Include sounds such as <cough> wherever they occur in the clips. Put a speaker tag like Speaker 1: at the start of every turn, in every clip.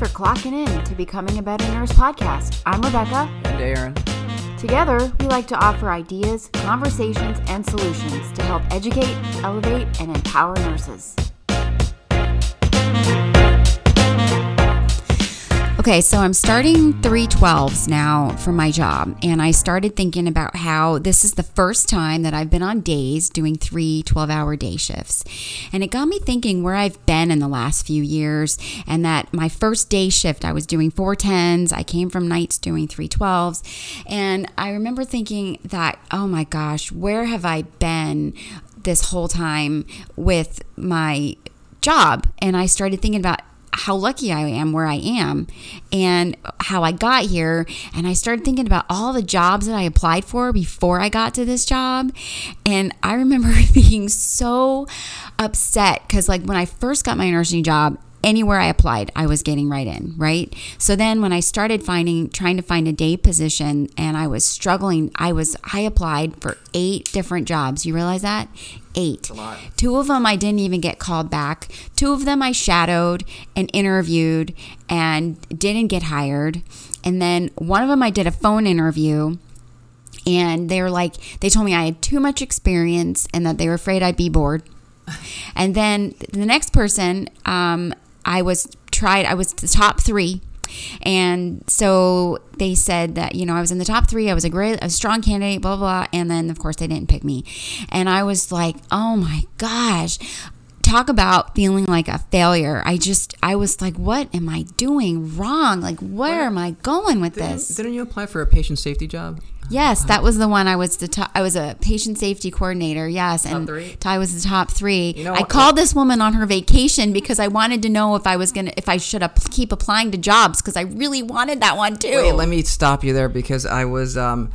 Speaker 1: for clocking in to Becoming a Better Nurse podcast. I'm Rebecca.
Speaker 2: And Aaron.
Speaker 1: Together, we like to offer ideas, conversations, and solutions to help educate, elevate, and empower nurses. Okay, so I'm starting 312s now for my job, and I started thinking about how this is the first time that I've been on days doing three 12 hour day shifts. And it got me thinking where I've been in the last few years, and that my first day shift, I was doing 410s, I came from nights doing 312s, and I remember thinking that, oh my gosh, where have I been this whole time with my job? And I started thinking about how lucky I am where I am and how I got here. And I started thinking about all the jobs that I applied for before I got to this job. And I remember <laughs> being so upset because, like, when I first got my nursing job, anywhere I applied, I was getting right in, right? So then when I started finding trying to find a day position and I was struggling, I was I applied for eight different jobs. You realize that? Eight. Two of them I didn't even get called back. Two of them I shadowed and interviewed and didn't get hired. And then one of them I did a phone interview and they were like they told me I had too much experience and that they were afraid I'd be bored. <laughs> And then the next person, um, I was tried, I was the top three. And so they said that, you know, I was in the top three. I was a great, a strong candidate, blah, blah, blah. And then, of course, they didn't pick me. And I was like, oh my gosh talk about feeling like a failure. I just, I was like, what am I doing wrong? Like, where am I going with
Speaker 2: didn't,
Speaker 1: this?
Speaker 2: Didn't you apply for a patient safety job?
Speaker 1: Yes, that was the one. I was the top, I was a patient safety coordinator. Yes, and? Ty was the top three.
Speaker 2: You know
Speaker 1: I called this woman on her vacation because I wanted to know if I was gonna, if I should keep applying to jobs because I really wanted that one too.
Speaker 2: Wait, let me stop you there because I was um,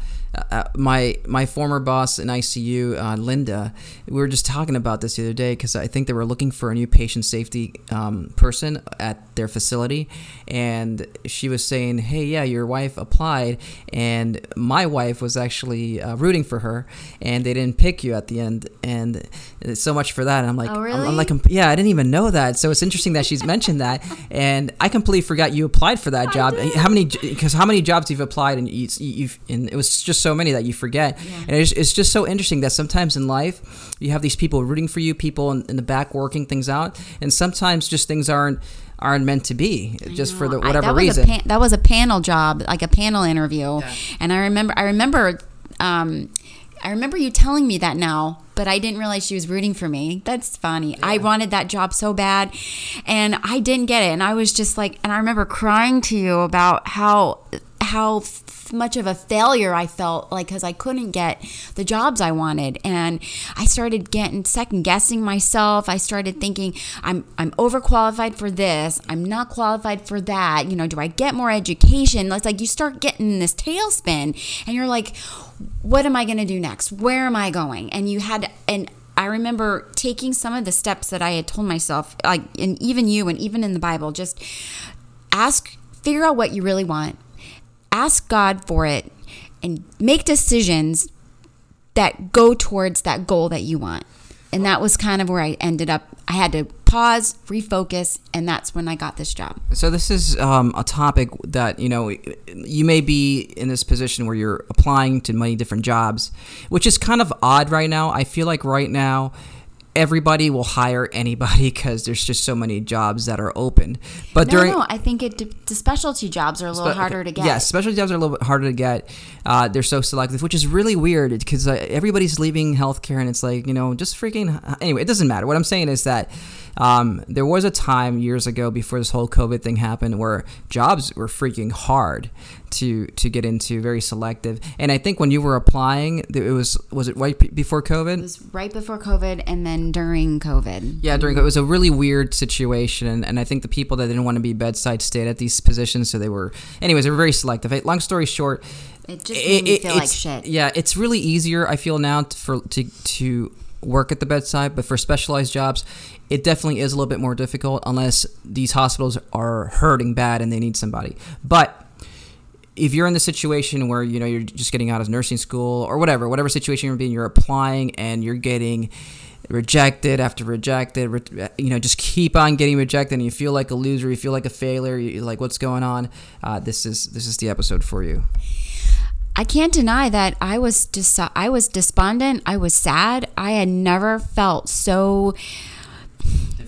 Speaker 2: uh, my my former boss in ICU, uh, Linda. We were just talking about this the other day because I think they were looking for a new patient safety um, person at their facility, and she was saying, "Hey, yeah, your wife applied, and my wife was actually uh, rooting for her, and they didn't pick you at the end, and so much for that." And I'm like,
Speaker 1: Oh,
Speaker 2: I'm- I'm, like, yeah, I didn't even know that. So it's interesting that she's mentioned that, and I completely forgot you applied for that job. How many? Because how many jobs you've applied, and you, you've and it was just so many that you forget. And it's, it's just so interesting that sometimes in life you have these people rooting for you, people in, in the back working things out, and sometimes just things aren't aren't meant to be just for the
Speaker 1: I-
Speaker 2: whatever
Speaker 1: that
Speaker 2: reason.
Speaker 1: Pan- that was a panel job, like a panel interview,
Speaker 2: Yeah.
Speaker 1: and I remember, I remember, um, I remember you telling me that now, but I didn't realize she was rooting for me. That's funny. I wanted that job so bad, and I didn't get it, and I was just like, and I remember crying to you about how how f- much of a failure I felt like because I couldn't get the jobs I wanted. And I started getting second guessing myself. I started thinking I'm I'm overqualified for this. I'm not qualified for that. You know do I get more education? It's like you start getting this tailspin and you're like what am I going to do next? Where am I going? And you had and I remember taking some of the steps that I had told myself like and even you and even in the Bible just ask figure out what you really want ask God for it and make decisions that go towards that goal that you want. And that was kind of where I ended up. I had to pause, refocus, and that's when I got this job.
Speaker 2: So this is um, a topic that you know you may be in this position where you're applying to many different jobs, which is kind of odd right now. I feel like right now everybody will hire anybody <laughs> because there's just so many jobs that are open. But
Speaker 1: No,
Speaker 2: during
Speaker 1: no, I think it the specialty jobs are a little
Speaker 2: Spe-
Speaker 1: harder to get.
Speaker 2: Yeah, specialty jobs are a little bit harder to get. Uh, they're so selective, which is really weird because uh, everybody's leaving healthcare, and it's like you know, just freaking. Anyway, it doesn't matter. What I'm saying is that um, there was a time years ago before this whole COVID thing happened where jobs were freaking hard to to get into, very selective. And I think when you were applying, it was was it right before COVID?
Speaker 1: It was right before COVID and then during COVID.
Speaker 2: Yeah, during it was a really weird situation, and, I think the people that didn't want to be bedside stayed at these positions, so they were. Anyways, they were very selective. Long story short,
Speaker 1: It just made me feel like shit.
Speaker 2: Yeah, it's really easier. I feel now for to to work at the bedside, but for specialized jobs, it definitely is a little bit more difficult unless these hospitals are hurting bad and they need somebody. But if you're in the situation where you know you're just getting out of nursing school or whatever, whatever situation you're in, you're applying and you're getting rejected after rejected, re- you know, just keep on getting rejected, and you feel like a loser, you feel like a failure, you like what's going on. Uh, this is this is the episode for you.
Speaker 1: I can't deny that I was dis- I was despondent. I was sad. I had never felt so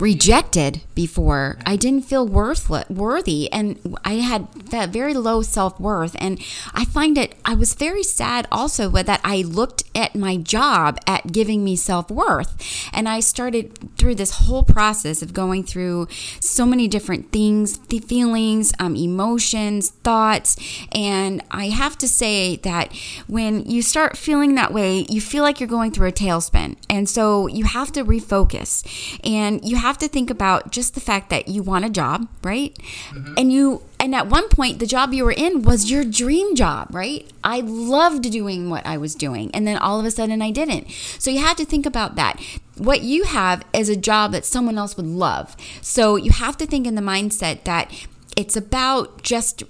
Speaker 1: rejected before. I didn't feel worth worthy, and I had that very low self worth. And I find it. I was very sad also that I looked at my job at giving me self worth, and I started through this whole process of going through so many different things, the feelings, um, emotions, thoughts, and I have to say that when you start feeling that way, you feel like you're going through a tailspin, and so you have to refocus, and you have have to think about just the fact that you want a job, right? Mm-hmm. And you and at one point the job you were in was your dream job, right? I loved doing what I was doing and then all of a sudden I didn't. So you had to think about that. What you have is a job that someone else would love. So you have to think in the mindset that it's about just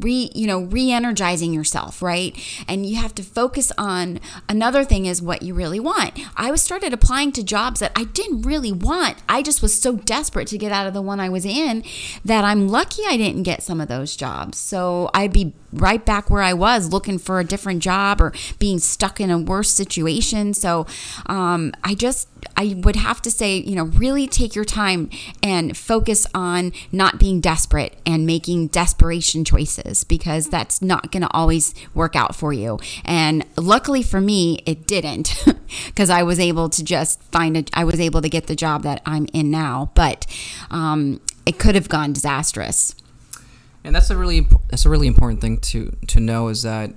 Speaker 1: re you know re-energizing yourself right? And you have to focus on another thing is what you really want. I was started applying to jobs that i didn't really want. I just was so desperate to get out of the one i was in that i'm lucky i didn't get some of those jobs. So i'd be right back where i was looking for a different job or being stuck in a worse situation. So um, i just I would have to say, you know, really take your time and focus on not being desperate and making desperation choices because that's not going to always work out for you. And luckily for me, it didn't <laughs> because I was able to just find it, I was able to get the job that I'm in now, but um, it could have gone disastrous.
Speaker 2: And that's a really that's a really important thing to to know is that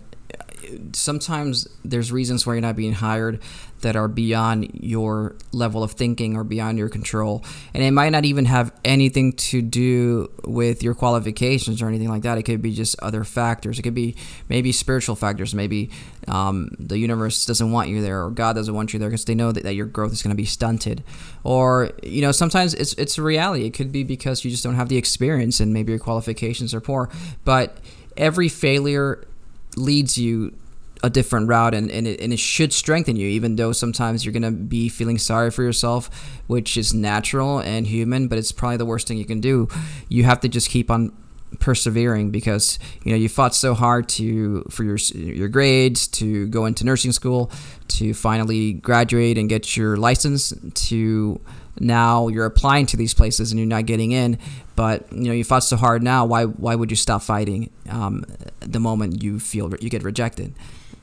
Speaker 2: sometimes there's reasons why you're not being hired that are beyond your level of thinking or beyond your control. And it might not even have anything to do with your qualifications or anything like that. It could be just other factors. It could be maybe spiritual factors. Maybe um, the universe doesn't want you there or God doesn't want you there because they know that, that your growth is going to be stunted. Or, you know, sometimes it's, it's a reality. It could be because you just don't have the experience and maybe your qualifications are poor. But every failure leads you a different route and, and, it, and it should strengthen you even though sometimes you're going to be feeling sorry for yourself which is natural and human but it's probably the worst thing you can do. You have to just keep on persevering because you know you fought so hard to for your your grades to go into nursing school to finally graduate and get your license to now you're applying to these places and you're not getting in but you know you fought so hard now why why would you stop fighting um, the moment you feel you get rejected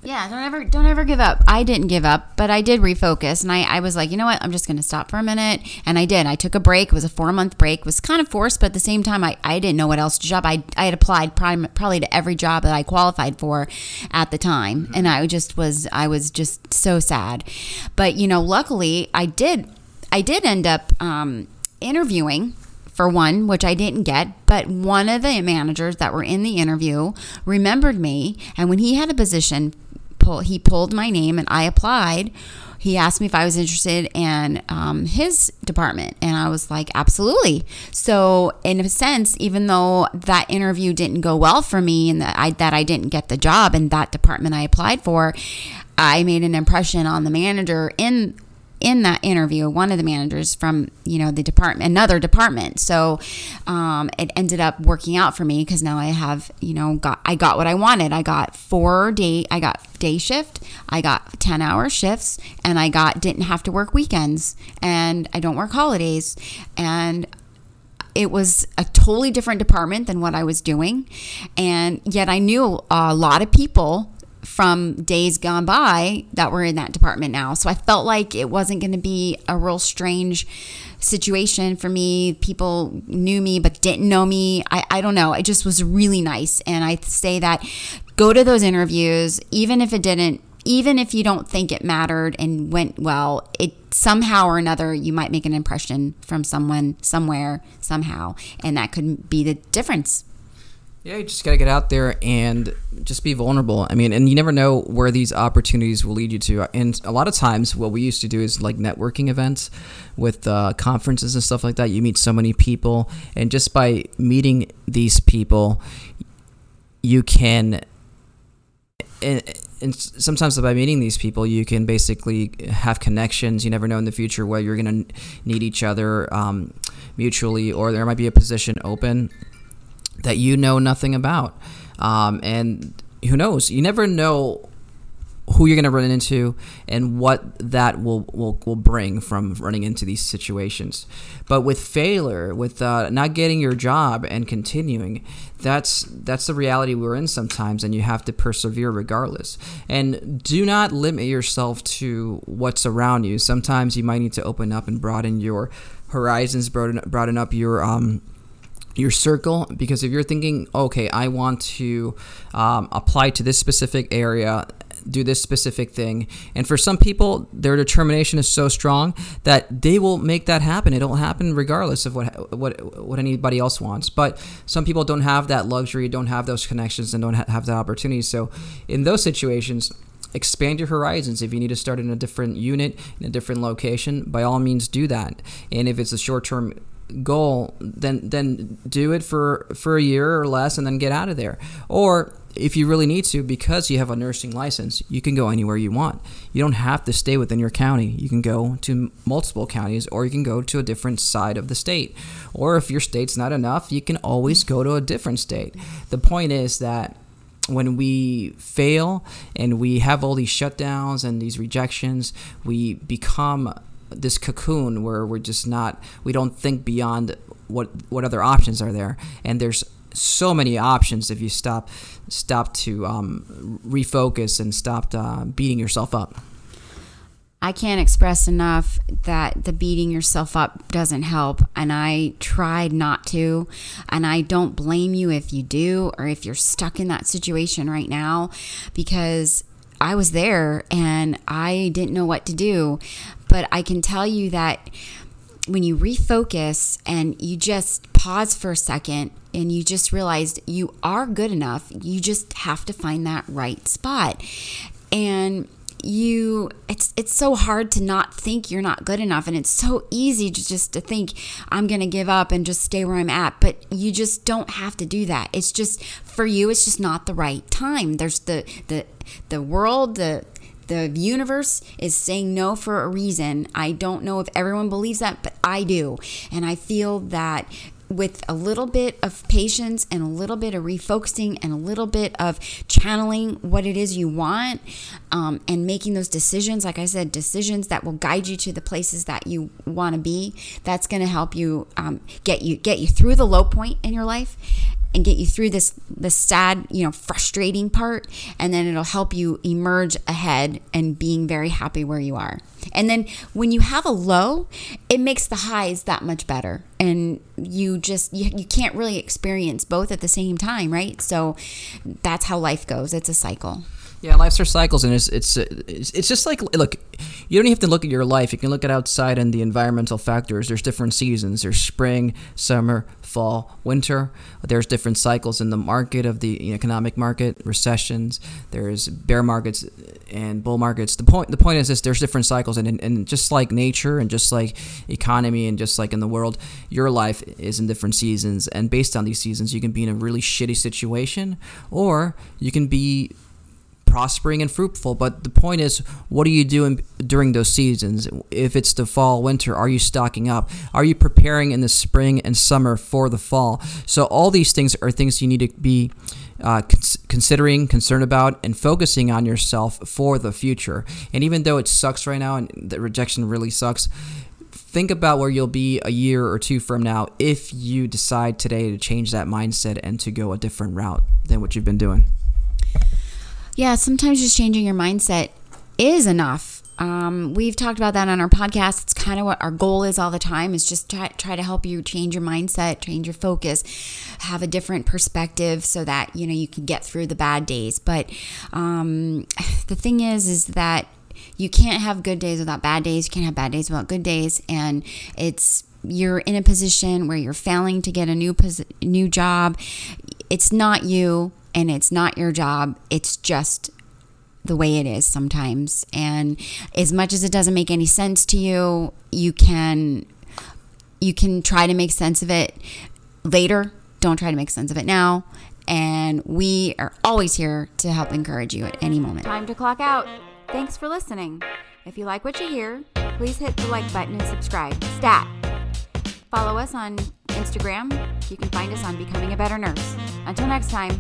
Speaker 1: yeah, don't ever don't ever give up. I didn't give up, but I did refocus and I, I was like, you know what, I'm just gonna stop for a minute. And I did. I took a break. It was a four month break. It was kind of forced, but at the same time I, I didn't know what else to job. I, I had applied probably to every job that I qualified for at the time. And I just was I was just so sad. But you know, luckily I did I did end up um, interviewing for one, which I didn't get, but one of the managers that were in the interview remembered me. And when he had a position pull, he pulled my name and I applied. He asked me if I was interested in um, his department, and I was like, absolutely. So, in a sense, even though that interview didn't go well for me and that I, that I didn't get the job in that department I applied for, I made an impression on the manager in in that interview, one of the managers from you know the department, another department. So um, it ended up working out for me because now I have you know got I got what I wanted. I got four day I got day shift, I got ten hour shifts, and I got didn't have to work weekends, and I don't work holidays, and it was a totally different department than what I was doing. And yet I knew a lot of people from days gone by that were in that department now. So I felt like it wasn't going to be a real strange situation for me. People knew me but didn't know me. I, I don't know. It just was really nice. And I say that go to those interviews, even if it didn't, even if you don't think it mattered and went well, it somehow or another you might make an impression from someone somewhere somehow and that could be the difference
Speaker 2: yeah, you just got to get out there and just be vulnerable. I mean, and you never know where these opportunities will lead you to. And a lot of times, what we used to do is like networking events with uh, conferences and stuff like that. You meet so many people, and just by meeting these people, you can. and sometimes by meeting these people, you can basically have connections. You never know in the future where you're going to need each other um, mutually, or there might be a position open that you know nothing about. Um, and who knows? You never know who you're going to run into and what that will, will, will bring from running into these situations. But with failure, with uh, not getting your job and continuing, that's that's the reality we're in sometimes, and you have to persevere regardless. And do not limit yourself to what's around you. Sometimes you might need to open up and broaden your horizons, broaden, broaden up your um, your circle because if you're thinking okay i want to um, apply to this specific area do this specific thing. And for some people, their determination is so strong that they will make that happen. It'll happen regardless of what what what anybody else wants. But some people don't have that luxury, don't have those connections, and don't have that opportunity. So in those situations, expand your horizons. If you need to start in a different unit, in a different location, by all means do that. And if it's a short term goal, then then do it for for a year or less, and then get out of there. Or if you really need to, because you have a nursing license, you can go anywhere you want. You don't have to stay within your county. You can go to multiple counties or you can go to a different side of the state. Or if your state's not enough, you can always go to a different state. The point is that when we fail and we have all these shutdowns and these rejections, we become this cocoon where we're just not, we don't think beyond what what other options are there and there's so many options if you stop stop to um, refocus and stop uh, beating yourself up.
Speaker 1: I can't express enough that the beating yourself up doesn't help. And I tried not to. And I don't blame you if you do or if you're stuck in that situation right now because I was there and I didn't know what to do. But I can tell you that when you refocus and you just pause for a second and you just realized you are good enough, you just have to find that right spot. And you it's it's so hard to not think you're not good enough and it's so easy to just to think I'm going to give up and just stay where I'm at but you just don't have to do that it's just for you it's just not the right time there's the the the world the the universe is saying no for a reason. I don't know if everyone believes that, but I do. And I feel that with a little bit of patience and a little bit of refocusing and a little bit of channeling what it is you want um, and making those decisions like i said decisions that will guide you to the places that you want to be that's going to help you um, get you get you through the low point in your life and get you through this this sad, you know, frustrating part and then it'll help you emerge ahead and being very happy where you are. And then when you have a low, it makes the highs that much better. And you just you, you can't really experience both at the same time, right? So that's how life goes. It's a cycle.
Speaker 2: Yeah, life's are cycles, and it's, it's it's just like look, you don't even have to look at your life. You can look at outside and the environmental factors. There's different seasons. There's spring, summer, fall, winter. There's different cycles in the market of the economic market, recessions. There's bear markets and bull markets. The point the point is this: there's different cycles, and, and just like nature, and just like economy, and just like in the world, your life is in different seasons. And based on these seasons, you can be in a really shitty situation, or you can be prospering and fruitful. But the point is, what are you doing during those seasons? If it's the fall, winter, are you stocking up? Are you preparing in the spring and summer for the fall? So all these things are things you need to be uh, cons- considering, concerned about, and focusing on yourself for the future. And even though it sucks right now, and the rejection really sucks, think about where you'll be a year or two from now if you decide today to change that mindset and to go a different route than what you've been doing
Speaker 1: yeah, sometimes just changing your mindset is enough. Um, we've talked about that on our podcast. It's kind of what our goal is all the time is just try, try to help you change your mindset, change your focus, have a different perspective so that, you know, you can get through the bad days. But um, <sighs> the thing is, is that you can't have good days without bad days. You can't have bad days without good days. And it's, you're in a position where you're failing to get a new pos- new job. It's not you and it's not your job. It's just the way it is sometimes. And as much as it doesn't make any sense to you, you can you can try to make sense of it later. Don't try to make sense of it now. and we are always here to help encourage you at any moment. Time to clock out. Thanks for listening. If you like what you hear, please hit the like button and subscribe. Stat. Follow us on Instagram. You can find us on Becoming a Better Nurse. Until next time.